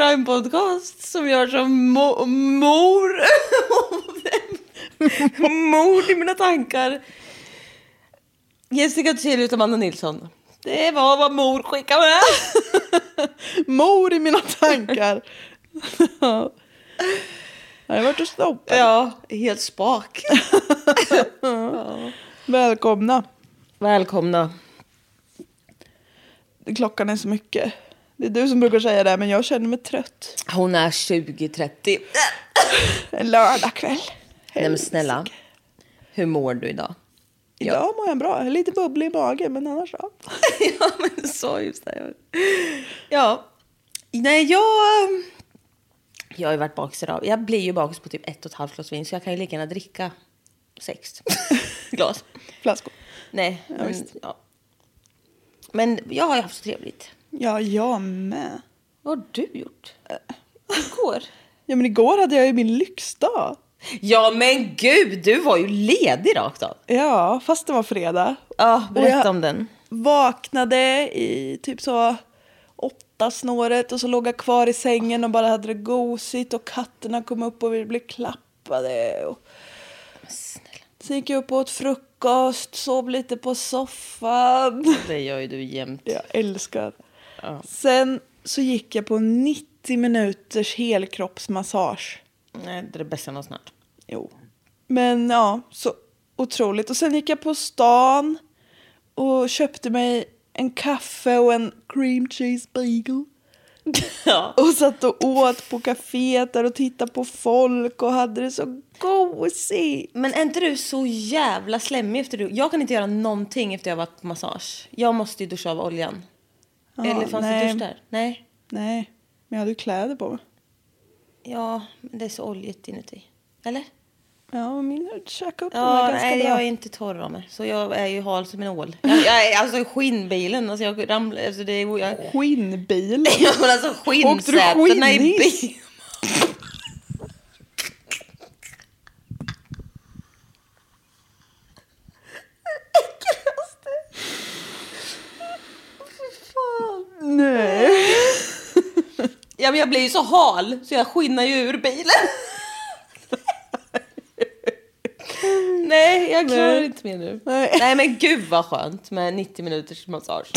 Är en true crime podcast som som mo- mor. mord i mina tankar. Jessica Thyselius och Amanda Nilsson. Det var vad mor skickade med. Mor i mina tankar. Ja. Jag har varit och snoppat. Ja, helt spak. Välkomna. Välkomna. Klockan är så mycket. Det är du som brukar säga det, men jag känner mig trött. Hon är 20-30. En lördagkväll. Nej men snälla. Hur mår du idag? Idag mår jag bra. Lite bubblig i magen, men annars så. ja, men så just det. Ja. Nej, jag... Jag har ju varit bakis idag. Jag blir ju bakis på typ ett och ett halvt glas vin, så jag kan ju lika gärna dricka sex glas. Flaskor. Nej, Ja, men, visst. ja. men jag har ju haft så trevligt. Ja, jag med. Vad har du gjort? Igår? Ja, men igår hade jag ju min lyxdag. Ja, men gud, du var ju ledig rakt av. Ja, fast det var fredag. Ja, berätta om den. Vaknade i typ så åtta snåret och så låg jag kvar i sängen och bara hade det gosigt och katterna kom upp och vi blev klappade. Och... Sen gick jag upp och åt frukost, sov lite på soffan. Det gör ju du jämt. Jag älskar. Sen så gick jag på 90 minuters helkroppsmassage. Nej, det är det bästa någon snart. Jo. Men ja, så otroligt. Och sen gick jag på stan och köpte mig en kaffe och en cream cheese bagel. Ja. Och satt och åt på kaféet där och tittade på folk och hade det så gosigt. Men är inte du så jävla slemmig efter du? Jag kan inte göra någonting efter jag varit på massage. Jag måste ju duscha av oljan. Eller fanns nej. det där? Nej. Nej, men jag hade ju kläder på mig. Ja, men det är så oljigt inuti. Eller? Ja, min käkade upp Ja, ja, ganska nej, bra. jag är inte torr av mig. Så jag är ju hal som en ål. Jag, jag alltså skinnbilen. Alltså jag ramlar... Alltså det är... Jag, Skinnbil. ja, men alltså skinnsätena i bilen. Nej. Ja, men jag blir ju så hal så jag skinnar ju ur bilen. Nej, jag klarar Nej. inte mer nu. Nej. Nej. men gud vad skönt med 90 minuters massage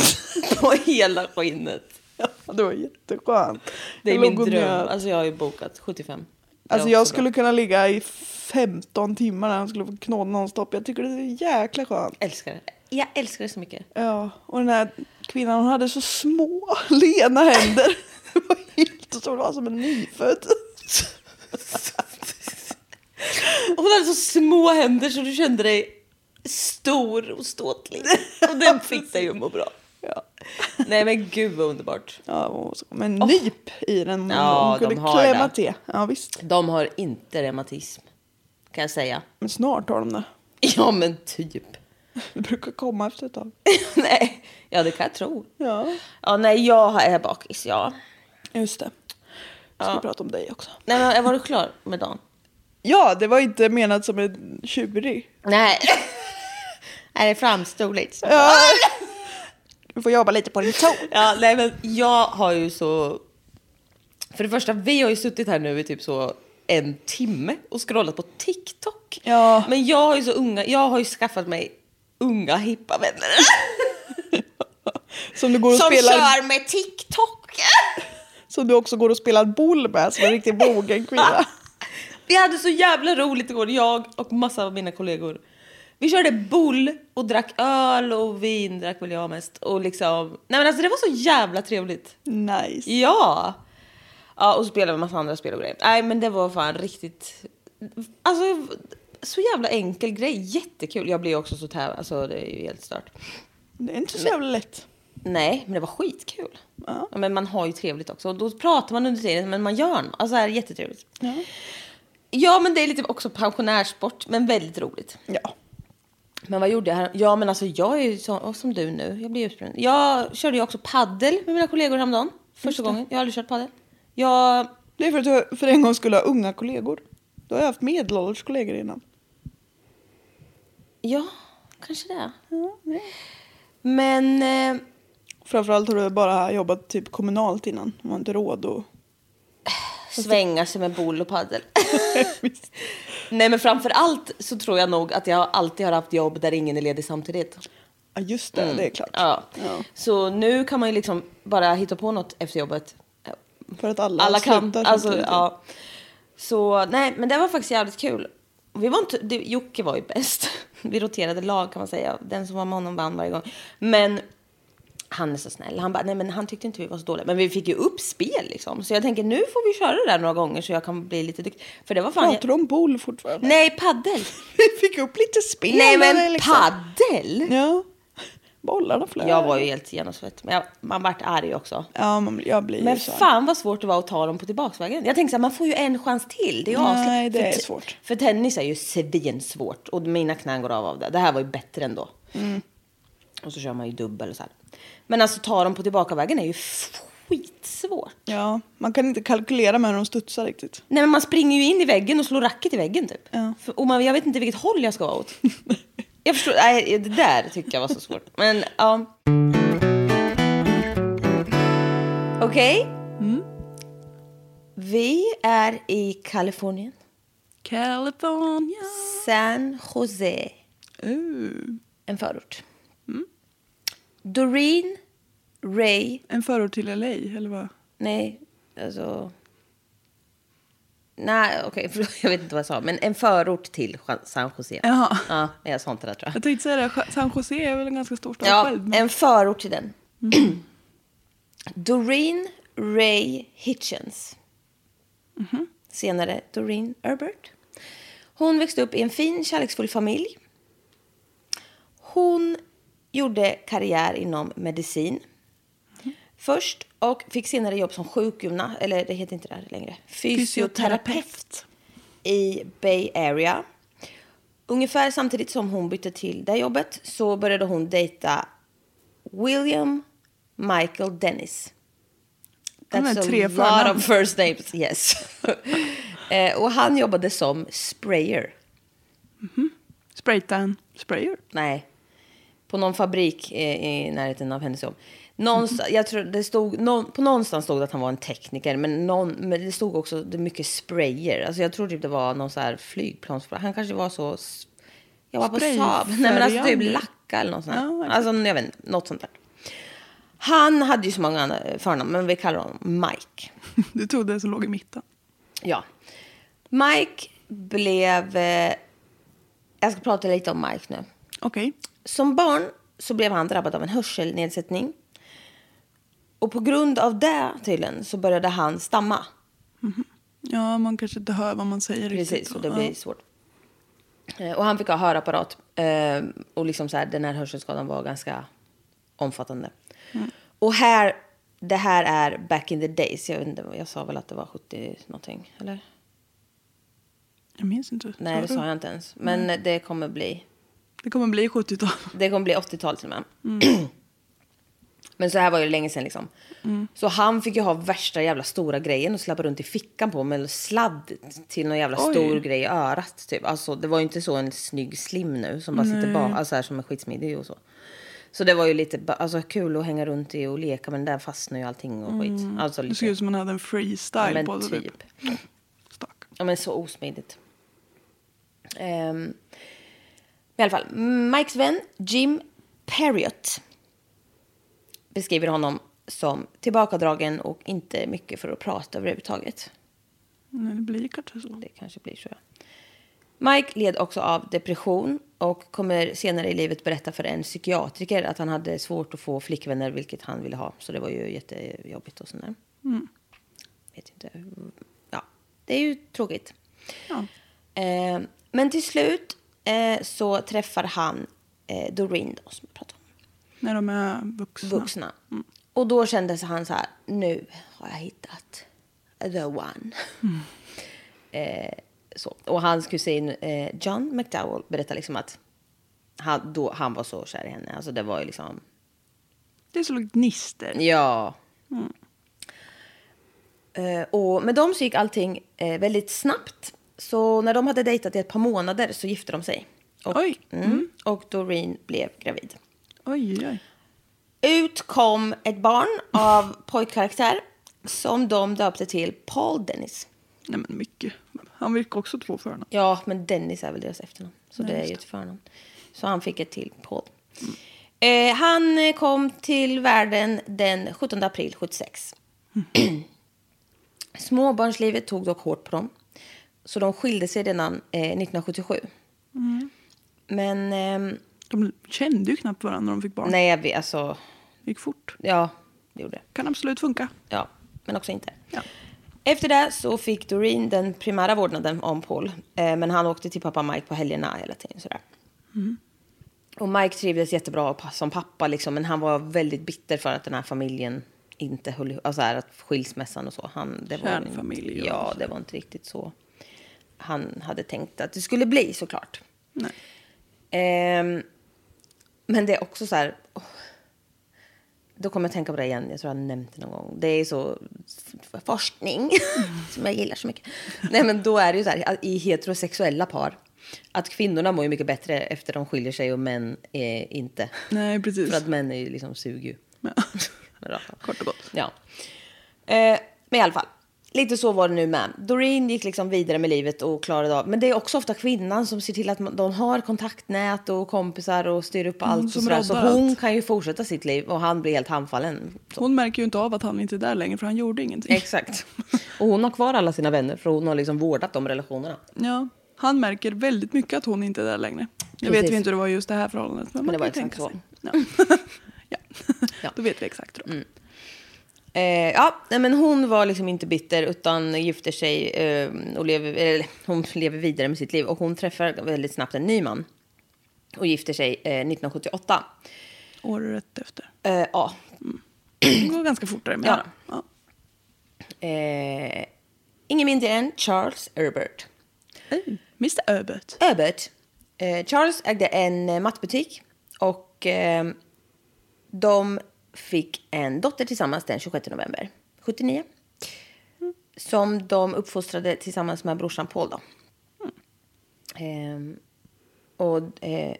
på hela skinnet. Ja, det var jätteskönt. Det är Jag min dröm. njöt. Alltså jag har ju bokat 75. Det är Alltså jag bra. skulle kunna ligga i 15 timmar när han skulle få knåda nonstop. Jag tycker det är jäkla skönt. Älskar det. Jag älskar det så mycket. Ja, och den här kvinnan hon hade så små lena händer. Det var helt så det var som en nyfödd. Hon hade så små händer så du kände dig stor och ståtlig. Och den fick dig att må bra. Ja. Nej men gud vad underbart. Ja, och så kom en nyp i den. Ja, hon kunde de har klämma det. till. Ja, visst. De har inte reumatism. Kan jag säga. Men snart har de det. Ja men typ. Det brukar komma efter ett tag. nej, ja det kan jag tro. Ja, Ja nej jag är bakis ja. just det. Jag ska prata om dig också. Nej men var du klar med dagen? Ja, det var inte menat som en tjurig. Nej. Nej det framstod lite så. Ja. Du får jobba lite på din ton. Ja, nej men jag har ju så... För det första, vi har ju suttit här nu i typ så en timme och scrollat på TikTok. Ja. Men jag har ju så unga, jag har ju skaffat mig unga hippa vänner. Som du går och Som spelar, kör med TikTok. som du också går och spelar boll med som en riktigt mogen kvinna. Vi hade så jävla roligt igår, jag och massa av mina kollegor. Vi körde boll och drack öl och vin drack väl jag mest. Och liksom, nej men alltså det var så jävla trevligt. Nice. Ja! Ja, och spelade en massa andra spel och grejer. Nej, men det var fan riktigt... Alltså, så jävla enkel grej. Jättekul. Jag blir också så täv... Alltså, det är ju helt stört. Det är inte så jävla lätt. Nej, men det var skitkul. Ja. Ja, Men man har ju trevligt också. Och då pratar man under tiden, men man gör något. Alltså, det är jättetrevligt. Ja. Ja, men det är lite också pensionärssport, men väldigt roligt. ja. Men vad gjorde jag här? Ja, men alltså jag är ju så, som du nu. Jag blir utbränd. Jag körde ju också paddel med mina kollegor häromdagen. Första gången. Jag har aldrig kört paddel. Jag Det är för att du för en gång skulle ha unga kollegor. Du har jag haft medelålders kollegor innan. Ja, kanske det. Ja, nej. Men eh, Framförallt har du bara jobbat typ kommunalt innan. Du har inte råd och... svänga sig med boll och paddel. Nej, men framför allt så tror jag nog att jag alltid har haft jobb där ingen är ledig samtidigt. Ja, just det. Det är klart. Ja. Ja. Så nu kan man ju liksom bara hitta på något efter jobbet. För att alla, Alla kan. Alltså, ja. Så nej, men det var faktiskt jävligt kul. Vi var inte, det, Jocke var ju bäst. Vi roterade lag kan man säga. Den som var med honom vann varje gång. Men han är så snäll. Han, bara, nej, men han tyckte inte vi var så dåliga. Men vi fick ju upp spel liksom. Så jag tänker nu får vi köra det där några gånger så jag kan bli lite duktig. För det var fan... Pratar du om boll fortfarande? Nej, paddel. Vi fick upp lite spel. nej, men liksom. paddel? Ja. Bollarna flög. Jag var ju helt genomsvett. Men jag, man vart arg också. Ja, man, jag blir Men så. fan vad svårt det var att ta dem på tillbakavägen. Jag tänkte så här, man får ju en chans till. Det är Nej, aslätt. det För är svårt. För tennis är ju svinsvårt och mina knän går av av det. Det här var ju bättre ändå. Mm. Och så kör man ju dubbel och så här. Men alltså ta dem på tillbakavägen är ju skitsvårt. Ja, man kan inte kalkylera med hur de studsar riktigt. Nej men man springer ju in i väggen och slår racket i väggen typ. Ja. För, och man, jag vet inte vilket håll jag ska vara åt. jag förstår, nej det där tycker jag var så svårt. Men ja. Okej. Mm. Vi är i Kalifornien. California. San Jose. Uh, En förort. Doreen Ray. en förort till LA, eller vad? Nej, alltså. Nej, okej, förlåt, jag vet inte vad jag sa. Men en förort till San Jose. Jaha. Ja, jag sa inte det tror jag. Jag tänkte säga det, San Jose är väl en ganska stor stad Ja, själv. men- en förort till den. Doreen Ray Hitchens. Senare Doreen Herbert. Hon växte upp i en fin, kärleksfull familj. Hon gjorde karriär inom medicin först och fick senare jobb som sjukgymnast, eller det heter inte det längre, fysioterapeut i Bay Area. Ungefär samtidigt som hon bytte till det jobbet så började hon dejta William Michael Dennis. That's a lot förnamn. of first names, yes. eh, och han jobbade som sprayer. Spraytan sprayer. Nej, på någon fabrik i, i närheten av hennes jobb. Någonstans, jag tror det stod, någon, på någonstans stod det att han var en tekniker, men, någon, men det stod också det mycket sprayer. Alltså jag tror typ det var någon så här flygplans... Han kanske var så... Jag var på Saab. Nej men alltså typ lacka eller något sånt. Ja, alltså jag vet inte, något sånt där. Han hade ju så många andra förnamn, men vi kallar honom Mike. Du tog det som låg i mitten. Ja. Mike blev... Eh, jag ska prata lite om Mike nu. Okej. Som barn så blev han drabbad av en hörselnedsättning. Och på grund av det tydligen så började han stamma. Ja, man kanske inte hör vad man säger riktigt. Precis, och det blir svårt. Eh, Och han fick ha hörapparat. Eh, och liksom så här, den här hörselskadan var ganska omfattande. Och här, det här är back in the days. Jag, vet inte, jag sa väl att det var 70 någonting, eller? Jag minns inte. Nej, det du? sa jag inte ens. Men det kommer bli, Det kommer bli 70-tal. det kommer bli 80-tal till och med. Men så här var ju länge sedan liksom. Så han fick ju ha värsta jävla stora grejen och slappa runt i fickan på med sladd till någon jävla Oj. stor grej i örat. Typ. Alltså, det var ju inte så en snygg slim nu som bara sitter bak, alltså här som är skitsmidig och så. Så det var ju lite alltså, kul att hänga runt i och leka men där fastnar ju allting och skit. Alltså Det lite, såg ut som man hade en freestyle ja, men på det. typ. Stack. Ja, men så osmidigt. Um, I alla fall, Mikes vän Jim Perriott beskriver honom som tillbakadragen och inte mycket för att prata överhuvudtaget. Nej, det blir kanske så. Det kanske blir så. ja. Mike led också av depression och kommer senare i livet berätta för en psykiatriker att han hade svårt att få flickvänner, vilket han ville ha. Så det var ju jättejobbigt och sådär. Vet inte. Ja, det är ju tråkigt. Ja. Eh, men till slut eh, så träffar han eh, Doreen då, som jag pratade om. När de är vuxna. Vuxna. Och då kände han så här, nu har jag hittat the one. eh, så. Och hans kusin eh, John McDowell berättar liksom att han, då, han var så kär i henne. Alltså det var ju liksom, Det är så gnister. ja. Eh, och med dem så gick allting eh, väldigt snabbt. Så när de hade dejtat i ett par månader så gifte de sig. Och, Oj. Mm, och Doreen blev gravid. Oj, oj. Ut kom ett barn av pojkkaraktär som de döpte till Paul Dennis. Nej, men mycket. Han fick också två förnamn. Ja, men Dennis är väl deras efternamn. Så det är ju ett förnamn. Så han fick ett till Paul. Eh, han eh, kom till världen den 17 april 76. Småbarnslivet tog dock hårt på dem. Så de skilde sig redan eh, 1977. Men ehm, De kände ju knappt varandra när de fick barn. nej, jag vet, alltså, Det gick fort. ja, det gjorde det. Kan absolut funka. Ja, men också inte. Ja. Efter det så fick Doreen den primära vårdnaden om Paul. Eh, men han åkte till pappa Mike på helgerna hela tiden. Sådär. Och Mike trivdes jättebra pa- som pappa, liksom, men han var väldigt bitter för att den här familjen inte höll ihop. Alltså här, att skilsmässan och så. Han, det var, Kärnfamilj och Ja, det var inte riktigt så han hade tänkt att det skulle bli såklart. Nej. Ehm, men det är också så här... åh. Då kommer jag tänka på det igen. Jag tror jag har nämnt det någon gång. Det är så forskning som jag gillar så mycket. Nej, men då är det ju så här i heterosexuella par att kvinnorna mår ju mycket bättre efter de skiljer sig och män är inte. Nej, precis. För att män är ju liksom suger ju. Ja. Kort och gott. Ja. Eh, men i alla fall. Lite så var det nu med. Doreen gick liksom vidare med livet och klarade av. Men det är också ofta kvinnan som ser till att man- de har kontaktnät och kompisar och styr upp allt. och sådär. Så hon allt. kan ju fortsätta sitt liv och han blir helt handfallen. Så. Hon märker ju inte av att han inte är där längre för han gjorde ingenting. Exakt. Och hon har kvar alla sina vänner för hon har liksom vårdat de relationerna. Ja, han märker väldigt mycket att hon inte är där längre. Jag Precis. vet ju inte hur det var just det här förhållandet. Men, Men det var exakt sig. Ja. ja. Ja. då vet vi exakt. Då. Eh, ja, men hon var liksom inte bitter utan gifter sig eh, och lever, eller, hon lever vidare med sitt liv. Och hon träffar väldigt snabbt en ny man och gifter sig eh, 1978. Året efter. Eh, ja, Det går ganska fort där Ja. ja. eh, ingen mindre än Charles Herbert. Hey, Mr Öbert. Herbert. Eh, Charles ägde en mattbutik och eh, de fick en dotter tillsammans den 26 november 79. Som de uppfostrade tillsammans med brorsan Paul. Då. Eh, och eh,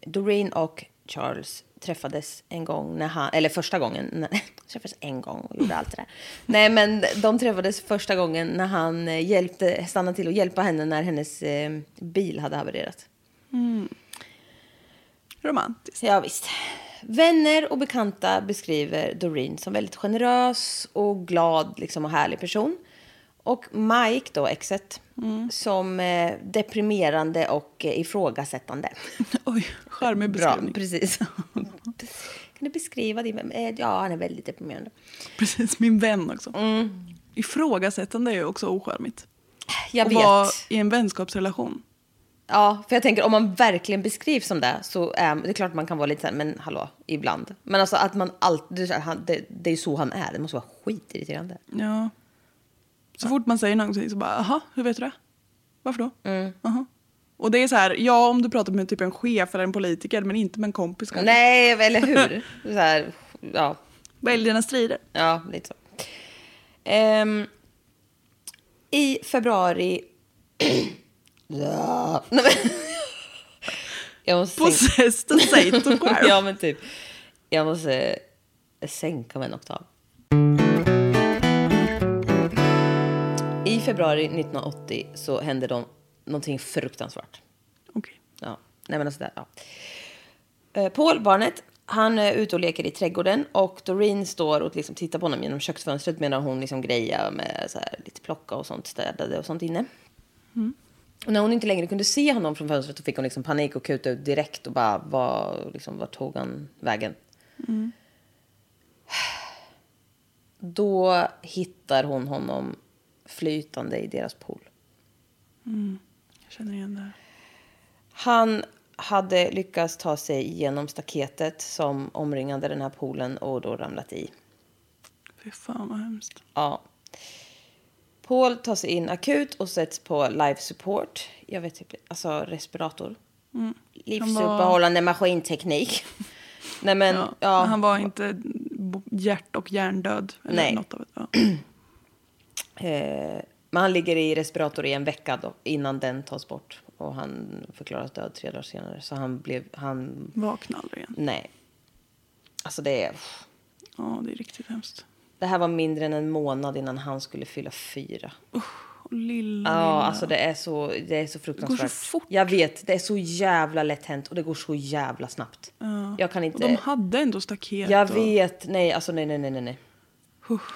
Doreen och Charles träffades en gång när han, eller första gången, när, träffades en gång och gjorde allt det där. Nej men de träffades första gången när han eh, hjälpte, stannade till och hjälpa henne när hennes eh, bil hade havererat. Romantiskt. Ja, visst. Vänner och bekanta beskriver Doreen som väldigt generös och glad liksom, och härlig person. Och Mike, då, exet, som eh, deprimerande och eh, ifrågasättande. Oj, charmig Bra, beskrivning. precis. kan du beskriva din eh, Ja, han är väldigt deprimerande. Precis, min vän också. Mm. Ifrågasättande är ju också ocharmigt. Jag och vet. vara i en vänskapsrelation. Ja, för jag tänker om man verkligen beskrivs som det så är det är klart man kan vara lite så här, men hallå, ibland. Men alltså att man alltid, det, är så här, han- det, det är så han är, det måste vara skitirriterande. Ja. Så fort man säger någonting så bara, jaha, hur vet du det? Varför då? Mm. Jaha. Och det är så här, ja om du pratar med typ en chef eller en politiker men inte med en kompis kanske. Nej, eller hur? så här, ja, Välj dina strider. ja, lite så. Ehm, I februari... ja. Nej, men- jag måste Possessed, det själv. ja, men typ. Jag måste sänka mig en oktav. I februari 1980 så hände de någonting fruktansvärt. Okej. Ja, nej men alltså där, ja. Eh, Paul, barnet, han är ute och leker i trädgården och Doreen står och liksom tittar på honom genom köksfönstret medan hon liksom grejar med så här, lite plocka och sånt, städade och sånt inne. Och när hon inte längre kunde se honom från fönstret så fick hon liksom panik och kuta ut direkt och bara, var, liksom, vart tog han vägen? Då hittar hon honom flytande i deras pool. Jag känner igen det. Han hade lyckats ta sig igenom staketet som omringade den här poolen och då ramlat i. Fy fan vad hemskt. Ja. Paul tar sig in akut och sätts på life support. Jag vet typ, alltså respirator. Livsuppehållande maskinteknik. Nej men, Ja. ja. Men han var inte hjärt och hjärndöd. Eller Nej. Något av det. Ja. Eh, men han ligger i respirator i en vecka då, innan den tas bort. Och han förklaras död tre dagar senare. Så han blev, han, Vakna aldrig igen. nej. Alltså det är, Ja, det är riktigt hemskt. Det här var mindre än en månad innan han skulle fylla fyra. Och lilla, Ja, lilla. alltså det är så, det är så fruktansvärt. fort. Jag vet, det är så jävla lätt hänt och det går så jävla snabbt. Ja. Jag kan Och inte... de hade ändå staket. Jag och... vet, nej, alltså nej, nej, nej, nej. nej.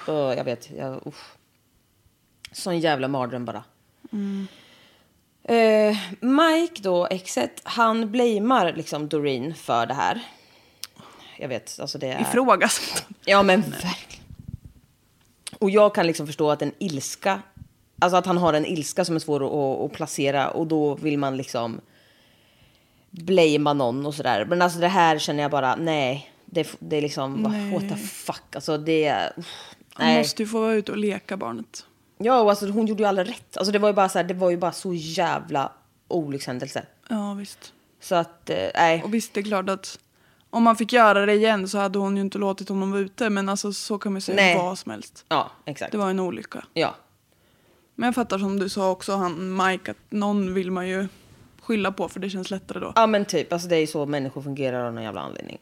Åh, jag vet, jag, usch. Sån jävla mardröm bara. Eh, Mike då, exet, han blamear liksom Doreen för det här. Jag vet, alltså det är... Ifrågasatt. Ja men verkligen. Och jag kan liksom förstå att en ilska, alltså att han har en ilska som är svår att, att placera och då vill man liksom blamea någon och sådär. Men alltså det här känner jag bara, nej. Det, det är liksom, Nej. what the fuck. Alltså det uff, Han Nej. måste ju få vara ute och leka barnet. Ja, och alltså hon gjorde ju aldrig rätt. Alltså det var ju bara så här, det var ju bara så jävla olyckshändelse. Ja, visst. Så att, eh, nej. Och visst, det är klart att om man fick göra det igen så hade hon ju inte låtit honom vara ute. Men alltså så kan man säga Nej. vad som helst. Ja, exakt. Det var en olycka. Ja. Men jag fattar som du sa också, han Mike, att någon vill man ju skylla på för det känns lättare då. Ja men typ, alltså det är ju så människor fungerar av någon jävla anledning.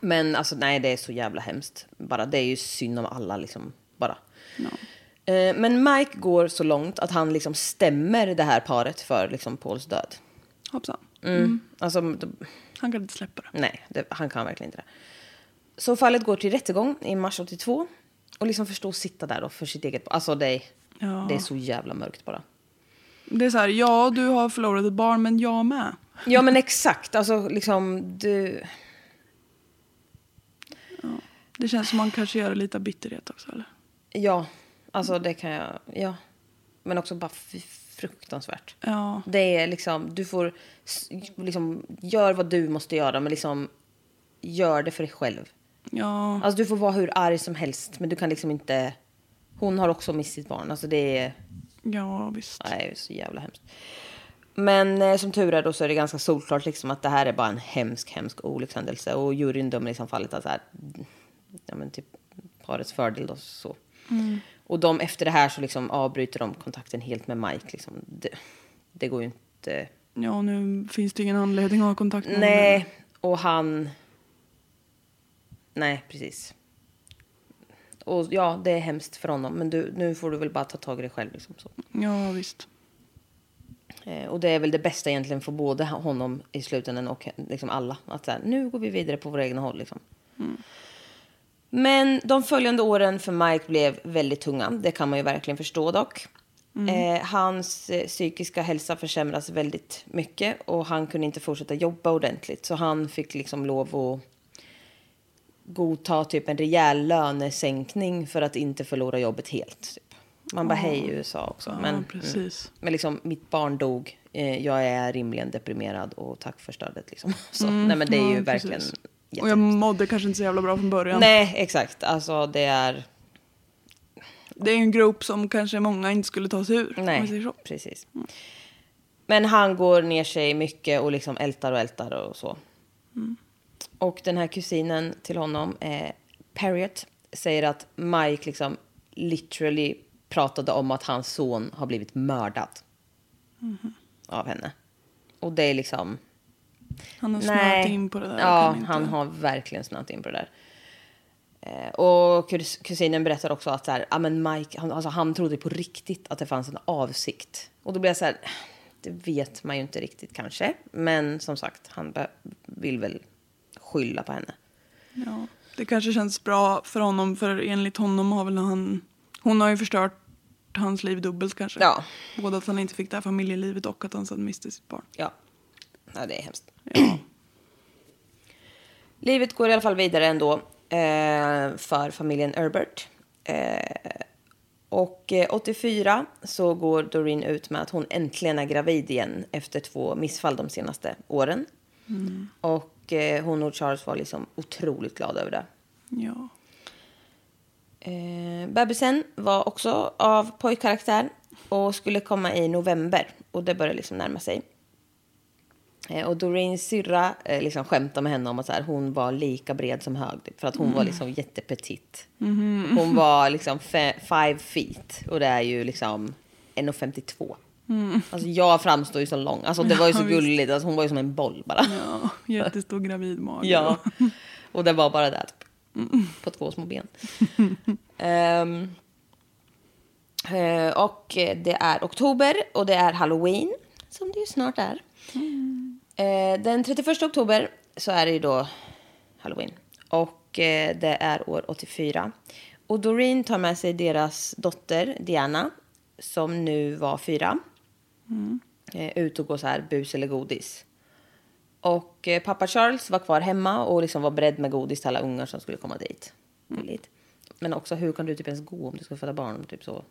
Men alltså nej, det är så jävla hemskt. Bara, det är ju synd om alla liksom, bara. Eh, Men Mike går så långt att han liksom stämmer det här paret för liksom Pauls död. Hoppsan. Mm. Alltså, d- Han kan inte släppa det. nej, det, han kan verkligen inte det. Så fallet går till rättegång i mars 82. Och liksom förstå sitta där då för sitt eget... Alltså det, är- Ja. det är så jävla mörkt bara. Det är så här, ja du har förlorat ett barn men jag med. Ja men exakt, alltså liksom du... Det känns som man kanske gör lite av bitterhet också eller? Ja, alltså det kan jag... Ja. Men också bara fy- fruktansvärt. Ja. Det är liksom, du får liksom, gör vad du måste göra, men liksom gör det för dig själv. Ja. Alltså du får vara hur arg som helst, men du kan liksom inte... Hon har också mist sitt barn, alltså det är... Ja visst. Nej, det är så jävla hemskt. Men eh, som tur är då så är det ganska solklart liksom att det här är bara en hemsk, hemsk olyckshändelse. Och juryn dömer liksom fallet att så här, ja men typ parets fördel då så. Och de efter det här så liksom avbryter de kontakten helt med Mike liksom. Det, det går ju inte. Ja nu finns det ingen anledning att ha kontakt med honom. Nej, och han... Nej, precis. Och ja, det är hemskt för honom. Men du, nu får du väl bara ta tag i det själv liksom. Så. Ja visst. Eh, och det är väl det bästa egentligen för både honom i slutändan och liksom alla. Att så här, nu går vi vidare på våra egna håll. Liksom. Men de följande åren för Mike blev väldigt tunga. Det kan man ju verkligen förstå dock. Eh, hans eh, psykiska hälsa försämras väldigt mycket och han kunde inte fortsätta jobba ordentligt. Så han fick liksom lov att godta typ en rejäl lönesänkning för att inte förlora jobbet helt. Typ. Man bara, hej USA också. Ja, men, mm. precis. men liksom, mitt barn dog. Eh, jag är rimligen deprimerad och tack för stödet. Liksom. Så, nej, men det är ju Mm, ja, verkligen precis. Och jättehemskt. jag mådde kanske inte så jävla bra från början. Nej, exakt. Alltså det är... Det är en grupp som kanske många inte skulle ta sig ur. Nej, precis. Men han går ner sig mycket och liksom ältar och ältar och så. Och den här kusinen till honom, eh, Parrot, säger att Mike liksom literally pratade om att hans son har blivit mördad av henne. Och det är liksom... Han har snöat in på det där. Ja, han har verkligen snöat in på det där. Eh, och kus- kusinen berättar också att så här, ja, men Mike, han, alltså, han trodde på riktigt att det fanns en avsikt. Och då blir jag så här, det vet man ju inte riktigt kanske. Men som sagt, han vill väl skylla på henne. Ja, det kanske känns bra för honom för enligt honom har väl han... Hon har ju förstört hans liv dubbelt kanske. Ja. Både att han inte fick det här familjelivet och att han sen miste sitt barn. Ja, ja det är hemskt. Ja. Livet går i alla fall vidare ändå eh, för familjen Herbert. Eh, och eh, 84 så går Doreen ut med att hon äntligen är gravid igen efter två missfall de senaste åren. Och eh, hon och Charles var liksom otroligt glada över det. ja. Eh, bebisen var också av pojkkaraktär och skulle komma i november. Och det börjar liksom närma sig. Eh, och Doreens syrra eh, liksom skämtade med henne om att så här, hon var lika bred som hög. Typ, för att hon var liksom jättepetit. Hon var liksom five feet och det är ju liksom 1,52. Alltså jag framstår ju så lång. Alltså det var ju så gulligt. Alltså, hon var ju som en boll bara. ja. Jättestor gravidmage. Ja, och det var bara där typ. På två små ben. Eh, och det är oktober och det är halloween, som det ju snart är. Eh, den 31 oktober så är det ju då halloween. Och eh, det är år 84. Och Doreen tar med sig deras dotter Diana, som nu var fyra. Eh, ut och gå så här bus eller godis. Och eh, pappa Charles var kvar hemma och liksom var beredd med godis till alla ungar som skulle komma dit. Gulligt. Men också hur kan du typ ens gå om du ska föda barn? Typ så.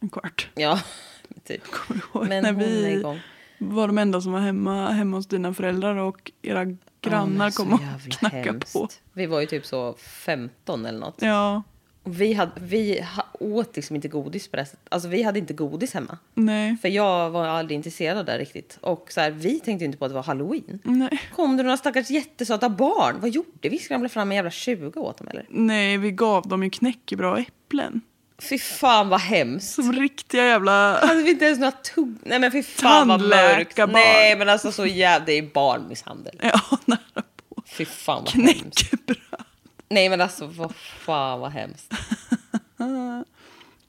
En kvart. Ja, typ. Kommer du ihåg Men när hon är vi igång. Var de enda som var hemma, hemma hos dina föräldrar och era grannar så kom och knackade hemskt. på. Vi var ju typ så 15 eller något. Ja, Och vi, hade, vi åt liksom inte godis på det sättet. Alltså vi hade inte godis hemma. nej. För jag var aldrig intresserad av det riktigt. Och så här, vi tänkte inte på att det var halloween. Nej. Kom det några stackars jättesöta barn? Vad gjorde vi? Skramlade fram en jävla 20 åt dem eller? Nej, vi gav dem ju knäckebra äpplen. Fy fan vad hemskt. Som riktiga jävla... Hade vi inte ens några tugg... Nej men fy fan vad mörkt. Tandläkarbarn. Nej men alltså så jävla... Det är barnmisshandel. Ja, nära på. Fy fan vad hemskt. Knäckebröd. Nej men alltså vad fan vad hemskt.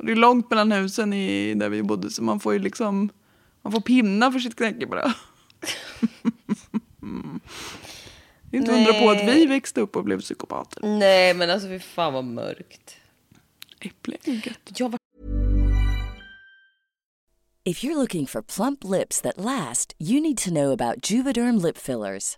Det är långt mellan husen i, där vi bodde så man får ju liksom... Man får pinna för sitt knäckebröd. Mm. Det är inte undra på att vi växte upp och blev psykopater. Nej men alltså fy fan vad mörkt. Äpple är gött. Jag var... If you're looking for plump lips that last, you need to know about Juvederm lip fillers.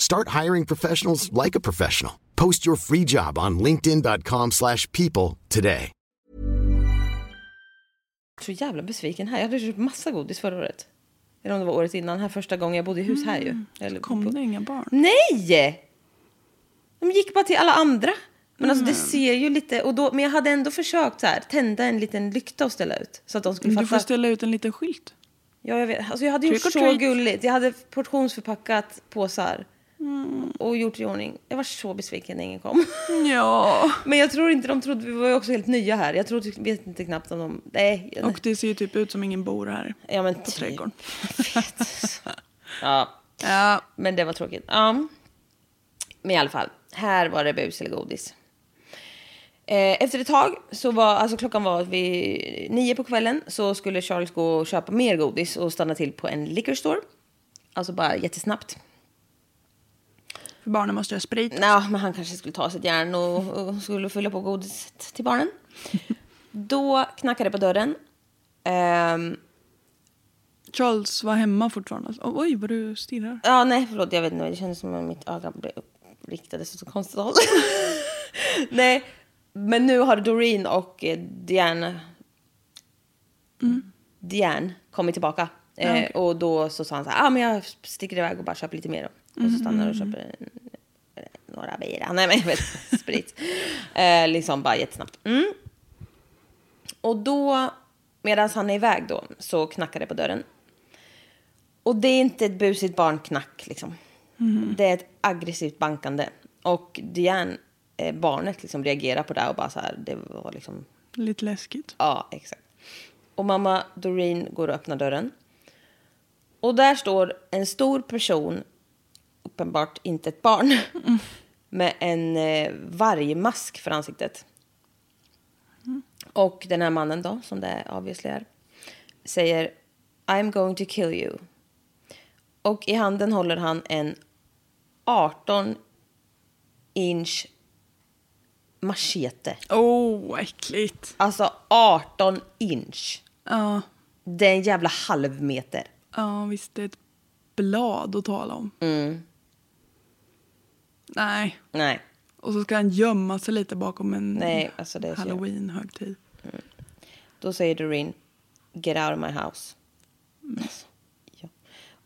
Start hiring professionals like a professional. Post your free job on linkedin.com/people slash people today. Så jävla besviken här. Jag hade köpt massa godis förra året. Eller om det var året innan. Här första gången jag bodde i hus här ju. Eller Kom på- det inga barn? Nej! De gick bara till alla andra. Men alltså det ser ju lite... Och då, men jag hade ändå försökt så här, tända en liten lykta och ställa ut. Så att de skulle Du får fatta. ställa ut en liten skylt. Ja, jag, vet. Alltså, jag hade gjort så treat. gulligt. Jag hade portionsförpackat påsar. Mm. Och gjort i ordning. Jag var så besviken när ingen kom. Ja. Men jag tror inte de trodde... Vi var ju också helt nya här. Jag tror, vet inte knappt om de... Nej. Och det ser ju typ ut som ingen bor här. ja, men På typ. trädgården. Ja. Ja. Men det var tråkigt. Ja. Men i alla fall, här var det bus eller godis. Eh, Efter ett tag, så var, alltså klockan var vid nio på kvällen, så skulle Charles gå och köpa mer godis och stanna till på en liquor store. Alltså bara jättesnabbt. För barnen måste ha sprit. Ja, men han kanske skulle ta sitt järn och, och skulle fylla på godiset till barnen. Då knackade det på dörren. Ehm, Charles var hemma fortfarande. Alltså, Oj, vad du stirrar. Ja, nej, förlåt. Jag vet inte. Det kändes som att mitt öga blev riktades åt ett konstigt håll. nej, men nu har Doreen och eh, Diane, Diane kommit tillbaka. Eh. Och då så sa han så här, ah, men jag sticker iväg och bara köper lite mer Och så stannar och köper en, eh, några bira. Nej, men jag vet sprit. eh, liksom bara jättesnabbt. Mm. Och då, medan han är iväg då, så knackar det på dörren. Och det är inte ett busigt barnknack liksom. Det är ett aggressivt bankande. Och Diane, eh, barnet, liksom reagerar på det och bara så här, det var liksom, Lite läskigt. ja exakt. Och mamma Doreen går och öppnar dörren. Och där står en stor person, uppenbart inte ett barn, med en eh, vargmask för ansiktet. Och den här mannen då, som det obviously är, säger I'm going to kill you. Och i handen håller han en 18 inch machete. Åh, äckligt. Alltså 18 inch. Ja, Det är en jävla halv meter. ja, visst det är ett blad att tala om. Mm. Nej. Nej, Och så ska han gömma sig lite bakom en nej, alltså det är så. halloween-högtid. Då säger Doreen, get out of my house. Alltså, ja.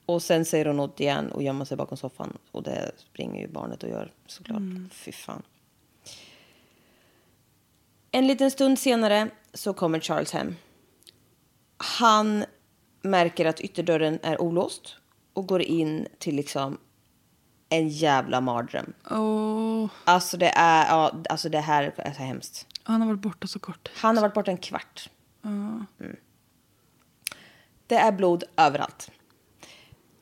Och sen säger hon åt igen och gömmer sig bakom soffan. Och det springer ju barnet och gör såklart. Fy fan. En liten stund senare så kommer Charles hem. Han märker att ytterdörren är olåst och går in till liksom en jävla mardröm. Åh, Alltså det är, ja, alltså det här är så hemskt. han har varit borta så kort. Han har varit borta en kvart. Mm. Det är blod överallt.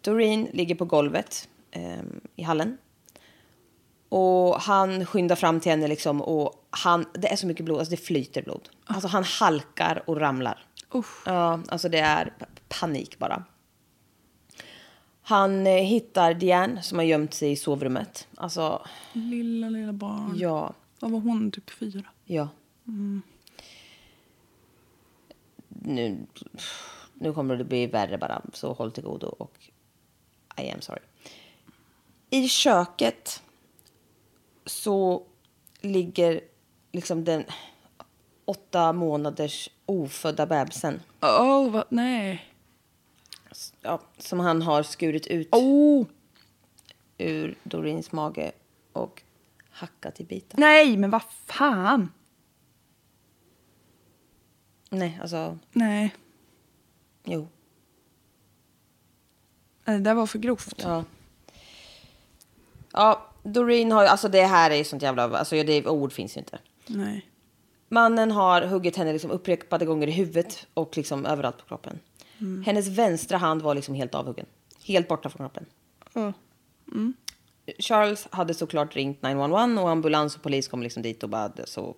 Doreen ligger på golvet ehm, i hallen. Och han skyndar fram till henne liksom och han, det är så mycket blod, alltså det flyter blod. Alltså han halkar och ramlar. Usch. Ja, alltså det är panik bara. Han eh, hittar Diane som har gömt sig i sovrummet. Alltså, Lilla, lilla barn. ja. Vad var hon? Typ fyra? Ja. Nu, nu kommer det bli värre bara, så håll till godo och I am sorry. I köket så ligger liksom den åtta månaders ofödda bebisen Åh, vad? Nej. Ja, som han har skurit ut Oh. ur Doreens mage och hackat i bitar. Nej, men vad fan. Nej, alltså, Nej. jo. Det där var för grovt. Ja. Ja, Doreen har ju, alltså det här är ju sånt jävla, alltså det ord finns ju inte. Nej. Mannen har huggit henne liksom upprepade gånger i huvudet och liksom överallt på kroppen. Hennes vänstra hand var liksom helt avhuggen. Helt borta från kroppen. Ja. Charles hade såklart ringt 911 och ambulans och polis kom liksom dit och bara så...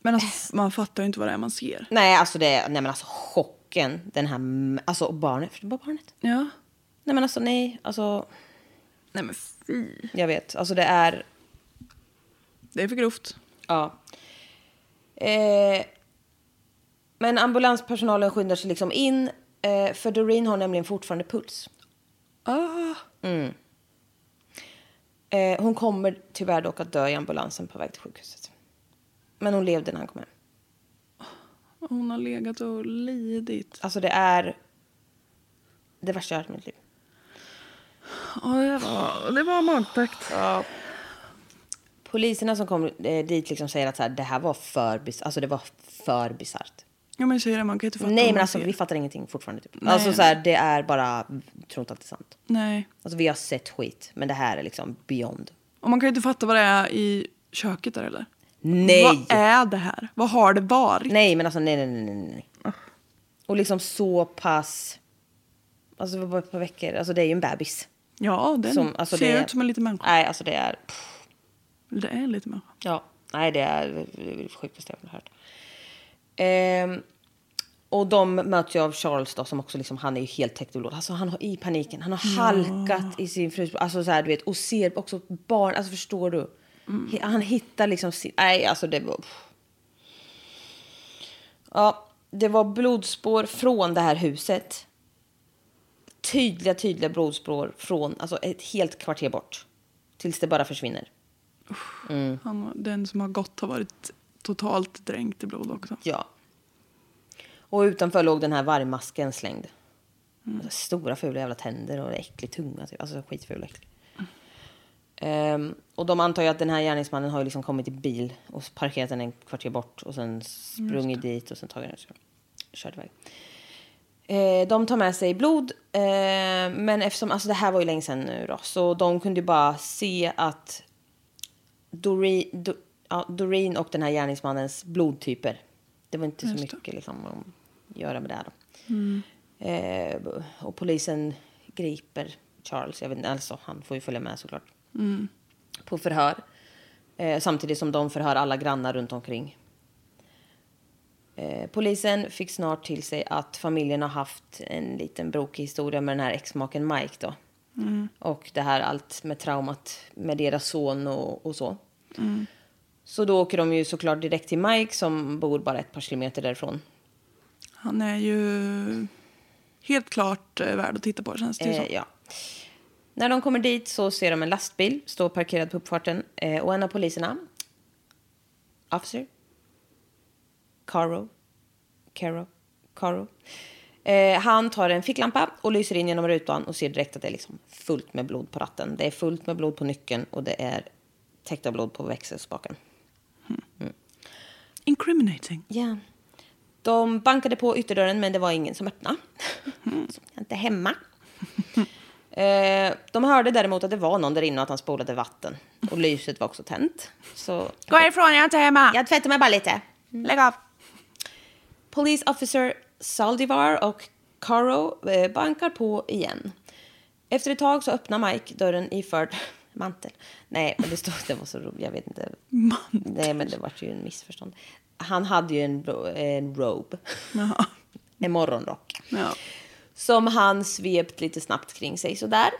Men alltså, man fattar ju inte vad det är man ser. Nej, alltså det, nej men alltså chocken. Den här, alltså barnet, förstår du bara barnet? Ja. Nej men alltså nej, alltså Nej men fy. jag vet, alltså det är Det är för grovt. Ja. Eh, men ambulanspersonalen skyndar sig liksom in Eh, för Doreen har nämligen fortfarande puls. Ah, Eh, hon kommer tyvärr dock att dö i ambulansen på väg till sjukhuset. Men hon levde när han kom hem. hon har legat och lidit. Alltså det är det värsta jag har hört i mitt liv. Ja, det var, det var magtäckt. Poliserna som kom eh, dit liksom säger att så här, det här var för, alltså det var för bisarrt. Ja, men säger det, man kan inte fatta Nej men alltså ser. vi fattar ingenting fortfarande. Typ. Nej, alltså så här, det är bara, tror inte att det är sant. Nej. Alltså vi har sett skit, men det här är liksom beyond. Och man kan ju inte fatta vad det är i köket där eller? Nej! Vad är det här? Vad har det varit? Nej men alltså nej nej nej nej. nej. Och liksom så pass, alltså bara ett par veckor, alltså det är ju en bebis. Ja, den Som, alltså ser det, ut som en liten människa. Nej alltså det är, Det är en liten människa. ja, nej det är sjukaste jag har hört. Ehm, och de möts ju av Charles då som också liksom, han är ju helt täckt i blod. Alltså han har i paniken, han har halkat i sin frus, alltså så här du vet, och ser också barn, alltså förstår du? He- Han hittar liksom sin, nej alltså det var... Ja, det var blodspår från det här huset. Tydliga, tydliga blodspår från, alltså ett helt kvarter bort. Tills det bara försvinner. Han, den som har gått har varit totalt dränkt i blod också. Ja. Och utanför låg den här vargmasken slängd. Alltså, stora fula jävla tänder och äcklig tunga. Typ. Alltså skitful och äcklig. Ehm, och de antar ju att den här gärningsmannen har ju liksom kommit i bil och parkerat den en kvarter bort och sen sprungit dit och sen tagit den och kört iväg. Eh, de tar med sig blod, eh, men eftersom, alltså det här var ju länge sedan nu då, så de kunde ju bara se att Doreen, Do, ja, Doreen och den här gärningsmannens blodtyper. Det var inte så mycket liksom, att göra med det. Här då. Eh, och polisen griper Charles, jag vet inte, alltså han får ju följa med såklart. På förhör. Eh, samtidigt som de förhör alla grannar runt omkring. Eh, polisen fick snart till sig att familjen har haft en liten brokig historia med den här exmaken Mike då. Och det här allt med traumat med deras son och, och så. Så då åker de ju såklart direkt till Mike som bor bara ett par kilometer därifrån. Han är ju helt klart eh, värd att titta på känns det ju Eh, som. ja. När de kommer dit så ser de en lastbil stå parkerad på uppfarten eh, och en av poliserna, officer, Caro, Caro, Caro, eh, han tar en ficklampa och lyser in genom rutan och ser direkt att det är liksom fullt med blod på ratten. Det är fullt med blod på nyckeln och det är täckt av blod på växelspaken. Incriminating. Ja. De bankade på ytterdörren men det var ingen som öppnade. Så jag är inte hemma. Eh, de hörde däremot att det var någon där inne och att han spolade vatten. Och lyset var också tänt. Så Gå härifrån, jag är inte hemma! jag tvättar mig bara lite. Lägg av! Police officer Saldivar och Caro eh, bankar på igen. Efter ett tag så öppnar Mike dörren iförd mantel. Nej, men det stod, det var så roligt, jag vet inte. Mantel? Nej, men det var ju en missförstånd. Han hade ju en, en robe, Jaha. en morgonrock. Ja. Som han svept lite snabbt kring sig sådär.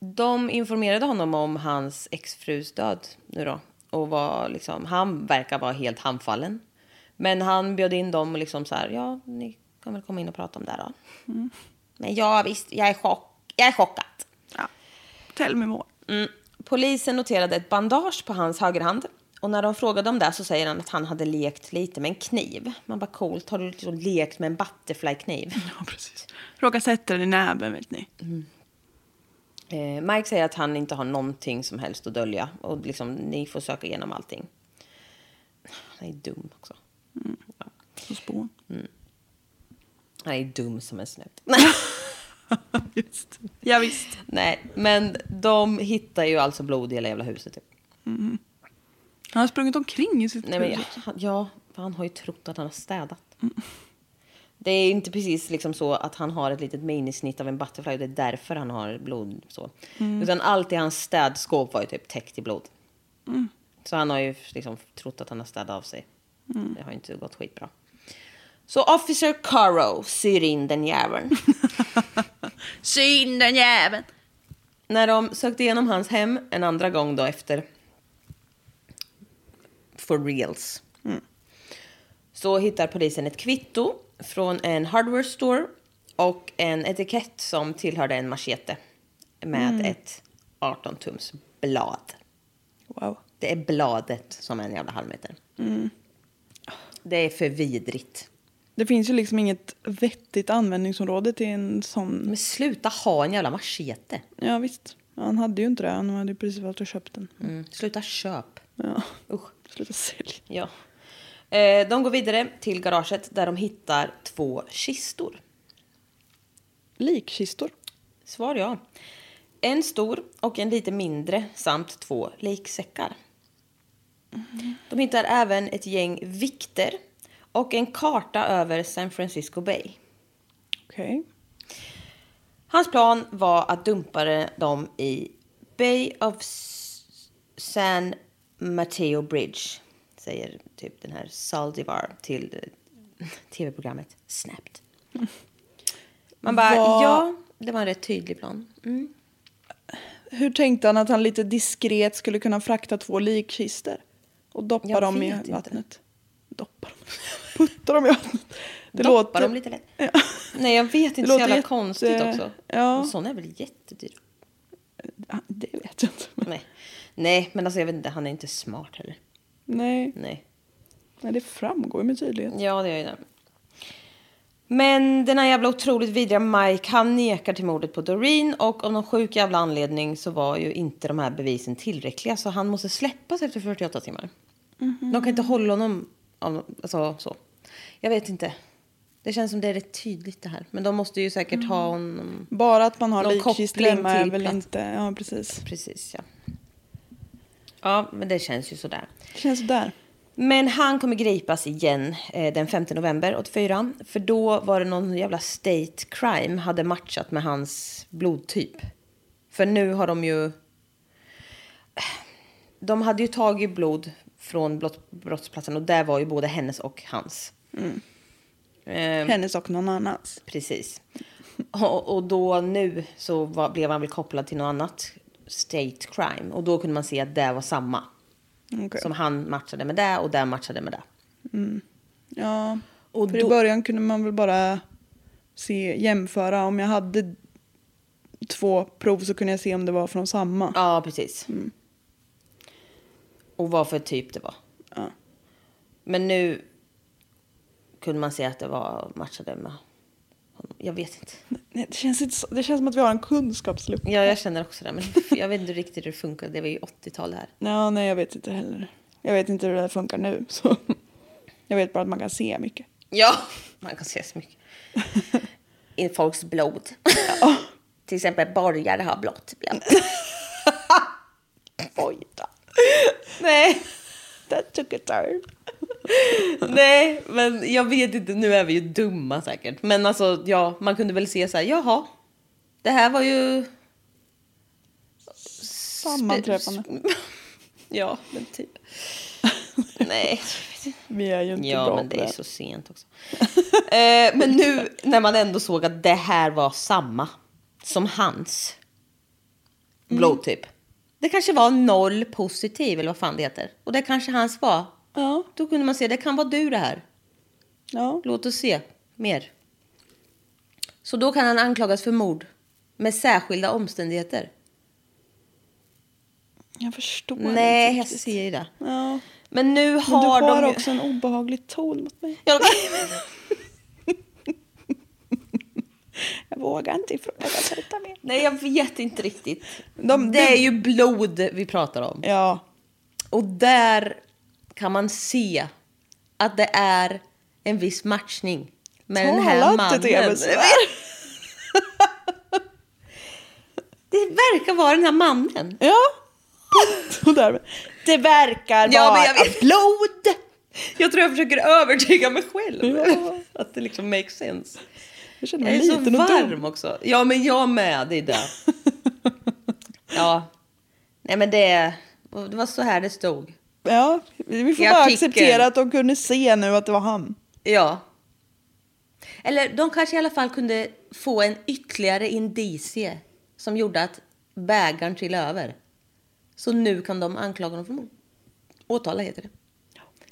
De informerade honom om hans exfrus död nu då. Och var liksom, han verkar vara helt handfallen. Men han bjöd in dem och liksom så här, ja, ni kan väl komma in och prata om det här då. Men ja, visst, jag är, chock, jag är chockad. Tell me more. Mm. Polisen noterade ett bandage på hans högerhand. Och när de frågade om det så säger han att han hade lekt lite med en kniv. Man bara coolt, har du liksom lekt med en butterfly-kniv? Ja, precis. Råkar sätta den i näven, vet ni. Eh, Mike säger att han inte har någonting som helst att dölja. Och liksom, ni får söka igenom allting. Han är dum också. Ja. Så spån. Han är dum som en snut. Just. Ja, visst. Nej, men de hittar ju alltså blod i hela jävla huset. Typ. Han har sprungit omkring i sitt Nej, men, hus. ja, ja, för han har ju trott att han har städat. Det är inte precis liksom så att han har ett litet minisnitt av en butterfly och det är därför han har blod. Så. Utan allt i hans städskåp var ju typ täckt i blod. Så han har ju liksom trott att han har städat av sig. Det har inte gått skitbra. Så Officer Caro syr in den jäveln. Syn den jäveln! När de sökte igenom hans hem en andra gång då efter for reals. så hittar polisen ett kvitto från en hardware store och en etikett som tillhörde en machete med ett 18-tums blad. Wow. Det är bladet som är en jävla halvmeter. Det är för vidrigt. Det finns ju liksom inget vettigt användningsområde till en sån. Men sluta ha en jävla machete. Ja visst. Han hade ju inte det. Han hade ju precis varit och köpt den. Mm. Sluta köp. Ja. Usch. Sluta sälja. Ja. Eh, de går vidare till garaget där de hittar två kistor. Likkistor. Svar ja. En stor och en lite mindre samt två liksäckar. De hittar även ett gäng vikter och en karta över San Francisco Bay. Okej. Hans plan var att dumpa dem i Bay of San Mateo Bridge, säger typ den här Saldivar till eh, tv-programmet Snapped. Man bara, Vad- ja, det var en rätt tydlig plan. Mm. Hur tänkte han att han lite diskret skulle kunna frakta två likkistor? Och doppa dem i vet inte. Doppa dem? Putta dem i vattnet? Det Doppa låter... dem lite lätt. Ja. Nej, jag vet inte, så låter jävla jätte- konstigt också. ja. Och sån är väl jättedyr. Ja, Det vet jag inte. Nej. Nej, men alltså jag vet inte, han är inte smart heller. Nej, Nej. nej, det framgår ju med tydlighet. Ja, det gör ju det. Men den här jävla otroligt vidriga Mike, han nekar till mordet på Doreen och av någon sjuk jävla anledning så var ju inte de här bevisen tillräckliga så han måste släppas efter 48 timmar. De kan inte hålla honom, alltså så. Jag vet inte. Det känns som det är rätt tydligt det här. Men de måste ju säkert ha honom... Bara att man har hemma är väl inte... Ja, precis. Precis, ja. Ja, men det känns ju sådär. Det känns där. Men han kommer gripas igen eh, den 5 november 84. För då var det någon jävla state crime hade matchat med hans blodtyp. För nu har de ju... De hade ju tagit blod från brott, brottsplatsen och där var ju både hennes och hans. Eh, Hennes och någon annans. Precis. Och, och då nu så var, blev han väl kopplad till något annat state crime. Och då kunde man se att det var samma. Okej. Som han matchade med det och där matchade med det. Ja, Och för då- i början kunde man väl bara se, jämföra. Om jag hade två prov så kunde jag se om det var från samma. Ja, precis. Och vad för typ det var. Ja. Men nu kunde man se att det var matchade med honom. Jag vet inte. Nej, det, känns inte så, det känns som att vi har en kunskapslucka. Ja, jag känner också det. Men jag vet inte riktigt hur det funkar. Det var ju 80-tal här. Ja, nej, jag vet inte heller. Jag vet inte hur det funkar nu. Så. Jag vet bara att man kan se mycket. Ja, man kan se så mycket. I folks blod. Till exempel borgare har blått blod. Oj då. Nej. That took a turn. Nej, men jag vet inte. Nu är vi ju dumma säkert. Men alltså, ja, man kunde väl se så här, jaha. Det här var ju... Sammanträffande. Ja, men typ. Nej. Vi är ju inte Ja, bra men det är så sent också. eh, men nu när man ändå såg att det här var samma som hans blodtyp. Det kanske var noll positiv eller vad fan det heter. Och det kanske hans var. Ja, Då kunde man se, det kan vara du det här. ja. Låt oss se mer. Så då kan han anklagas för mord med särskilda omständigheter. Jag förstår Nej, inte jag riktigt. ser det. Ja. Men nu Men har du har de också en obehaglig ton mot mig. Ja, Jag vågar inte ifrågasätta mer. Nej, jag vet inte riktigt. De- det de- är ju blod vi pratar om. Ja, Och där kan man se att det är en viss matchning med den här Tala mannen. Det verkar vara den här mannen. ja. Det verkar Ja, vara men jag vet. blod. Jag tror jag försöker övertyga mig själv. Ja. Att det liksom makes sense. Jag känner Jag mig är så liten och varm också. Ja, men jag med. Det är det. Ja. Nej, men det, det var så här det stod. Ja, vi får I bara artikeln. acceptera att de kunde se nu att det var han. Ja. Eller de kanske i alla fall kunde få en ytterligare indicie som gjorde att bägaren trillade över. Så nu kan de anklaga honom för mord. Åtala heter det.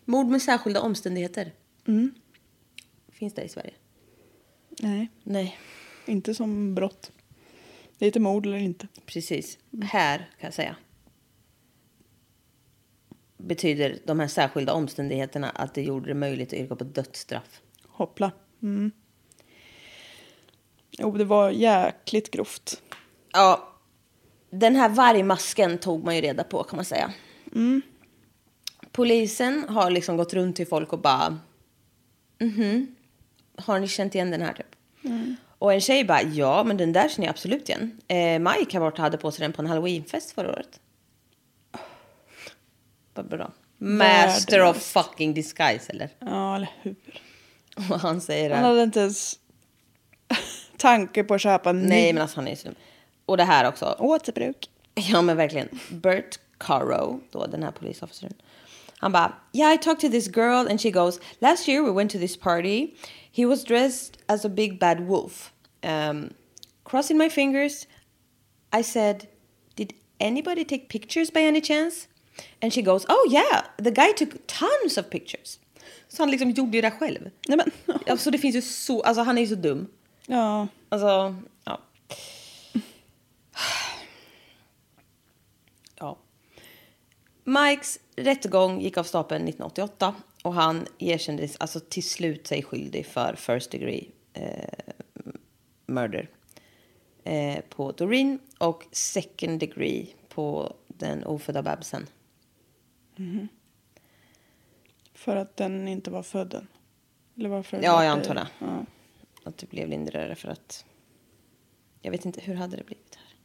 Mord med särskilda omständigheter. Finns det i Sverige? Nej, Nej, inte som brott. Det är inte mord eller inte. precis. Här kan jag säga. Betyder de här särskilda omständigheterna att det gjorde det möjligt att yrka på dödsstraff. Hoppla. Mm. Jo, det var jäkligt grovt. Ja, den här vargmasken tog man ju reda på kan man säga. Polisen har liksom gått runt till folk och bara... Mhm. Har ni känt igen den här typ? Och en tjej bara, ja men den där känner jag absolut igen. Eh, Mike här borta hade på sig den på en halloweenfest förra året. Vad bra. Master of fucking disguise eller? Ja, eller hur? Och han säger Han hade inte ens tanke på att köpa en Nej ny men alltså han är ju så dum. Och det här också. återbruk. Ja men verkligen. Bert Caro, då den här polisofficeren. Han bara, yeah I talked to this girl and she goes, last year we went to this party. He was dressed as a big bad wolf. Um, crossing my fingers, I said, did anybody take pictures by any chance? And she goes, oh yeah, the guy took tons of pictures. Så han liksom gjorde ju det själv. Nej men, Alltså det finns ju så, alltså han är ju så dum. ja. Alltså, ja. Ja. Mikes rättegång gick av stapeln 1988 och han erkände alltså till slut sig skyldig för first degree eh, murder eh, på Doreen och second degree på den ofödda bebisen. För att den inte var född än. Eller varför? Ja, jag antar det. Ja. Att det blev lindrigare för att... Jag vet inte, hur hade det blivit här?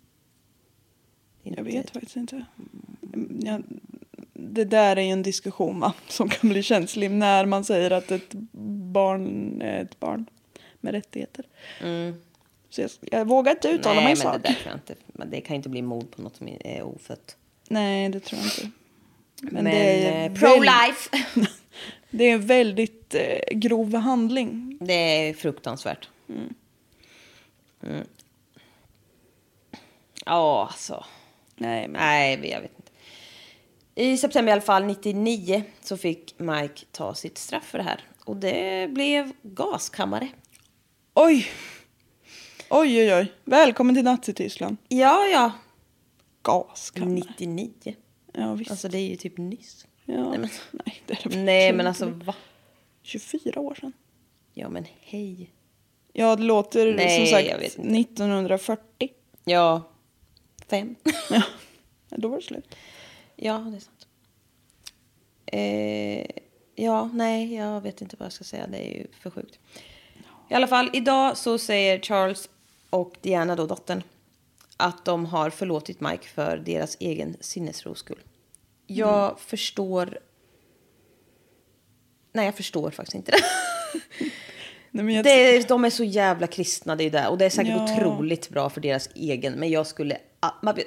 Jag vet faktiskt inte. Ja, det där är ju en diskussion va? som kan bli känslig när man säger att ett barn är ett barn med rättigheter. Så jag, jag vågar inte uttala Mm. Nej, mig men det sak. där tror jag inte. Men det kan inte bli mord på något som är ofött. Nej, det tror jag inte. Men, det är eh, pro-life. Det är en väldigt eh, grov handling. det är fruktansvärt. Mm. Ja, alltså. Nej, men Nej, jag vet inte. I september i alla fall, 99, så fick Mike ta sitt straff för det här. Och det blev gaskammare. oj! Oj, oj, oj. Välkommen till Nazityskland. Ja, ja. Gaskammare. 99. Ja, visst. Alltså det är ju typ nyss. ja. nej, men- Nej, det är det Nej, men alltså va? 24 år sedan. Ja, men hej. Ja, det låter Nej, som sagt vet inte. 1940. Ja, fem. Ja, då var det slut. Ja, det är sant. Eh, ja, nej, jag vet inte vad jag ska säga. Det är ju för sjukt. I alla fall, idag så säger Charles och Diana, då dottern, att de har förlåtit Mike för deras egen sinnesros skull. Jag förstår... Nej, jag förstår faktiskt inte det. Nej, jag, det är, de är så jävla kristna, det är det. Och det är säkert Ja. otroligt bra för deras egen. Men jag skulle...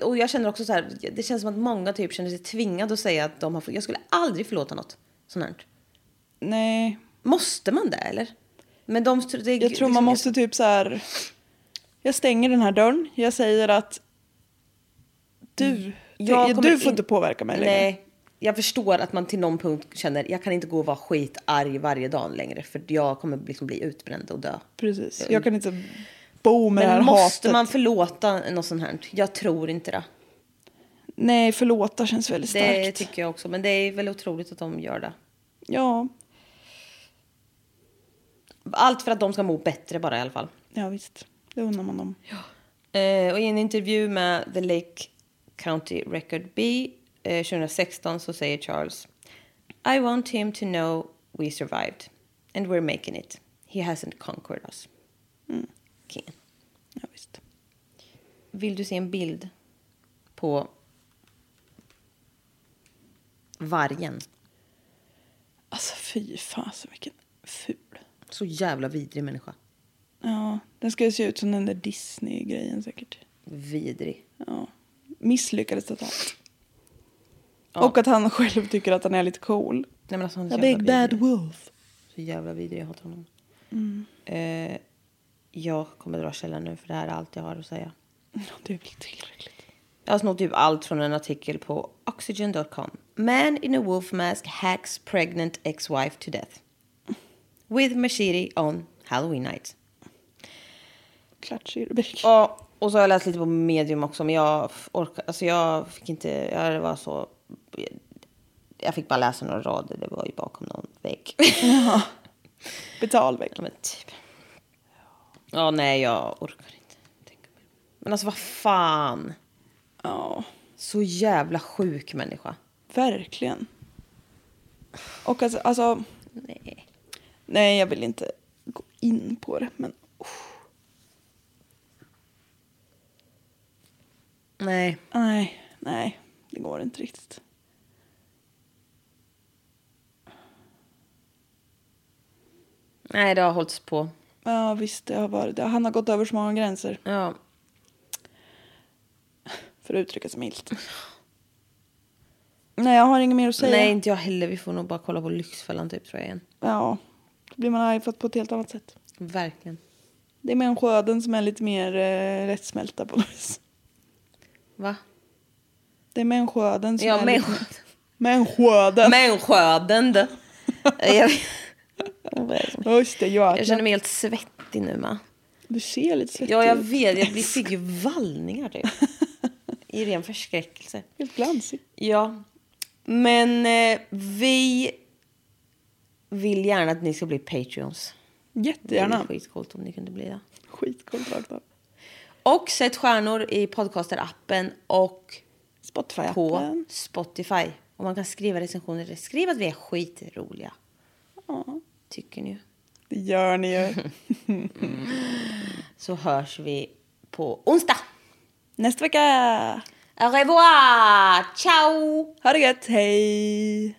Och jag känner också så här, det känns som att många typ känner sig tvingade att säga att de har... Jag skulle aldrig förlåta något sånt här. Nej, Måste man det eller? Men de... Det, jag tror man måste typ så här. Jag stänger den här dörren. Jag säger att du, Jag du får in- inte påverka mig längre. Nej, jag förstår att man till någon punkt känner jag kan inte gå och vara skitarg varje dag längre för jag kommer liksom bli utbränd och dö. Precis. Jag kan inte bo med det här Men måste hatet. man förlåta något sånt här? Jag tror inte det. Nej, förlåta känns väldigt Det starkt. tycker jag också. Men det är väl otroligt att de gör det. Ja, Allt för att de ska må bättre bara i alla fall. ja visst. Det undrar man dem. Eh, och i en intervju med The Lake County Record B eh, 2016 så säger Charles I want him to know we survived and we're making it. He hasn't conquered us. Kingen. Ja, visst. Vill du se en bild på vargen? Alltså fy fasen vilken ful. Så jävla vidrig människa. Ja, den ska ju se ut som den där Disney-grejen säkert. Vidrig. Ja. Misslyckades totalt. Och att han själv tycker att han är lite cool. Nej, men alltså, han är A big jävla bad vidrig. wolf. Så jävla vidrig, jag hatar honom. Eh, jag kommer dra källan nu för det här är allt jag har att säga. Ja, det är väl tillräckligt. Jag har snott typ allt från en artikel på oxygen.com. Man in a wolf mask hacks pregnant ex-wife to death. With Mashiri on Halloween night. Klatschig rubrik. Ja, och så har jag läst lite på medium också, men jag orkar, alltså jag fick inte, jag var så, jag fick bara läsa några rader, det var ju bakom någon vägg. Betalvägg. Ja, men typ. Ja, nej, jag orkar inte. tänka. Men alltså vad fan. Ja, Så jävla sjuk människa. verkligen. Och alltså, alltså, Nej. nej jag vill inte gå in på det, men Nej. nej, nej, det går inte riktigt. Nej, det har hållits på. Ja visst, det har varit det. Han har gått över så många gränser, Ja. för att uttrycka sig milt. Nej, jag har inget mer att säga. Nej, inte jag heller. Vi får nog bara kolla på Lyxfällan typ tror jag igen. Ja, då blir man arg fast på ett helt annat sätt. Verkligen. Det är människoöden som är lite mer eh, lättsmälta på något vis. Va? Det är människoöden som Ja, är människo- lite mer... Människoöden! Just det, jag, jag känner mig helt svettig nu med. Du ser lite svettig Ja, jag ut. vet. Jag blir- fick ju vallningar typ. I ren förskräckelse. Helt glansig. Ja. Men eh, vi vill gärna att ni ska bli Patreons. Det Jättegärna. är skitcoolt om ni kunde bli det. Skitcoolt rakt av. Och sätt stjärnor i podcaster-appen och på Spotify-appen. Spotify. Och man kan skriva recensioner. Skriv att vi är skitroliga. Ja, Tycker ni det gör ni ju. Så hörs vi på onsdag. Nästa vecka. Au revoir! Ciao! Ha det gött, hej!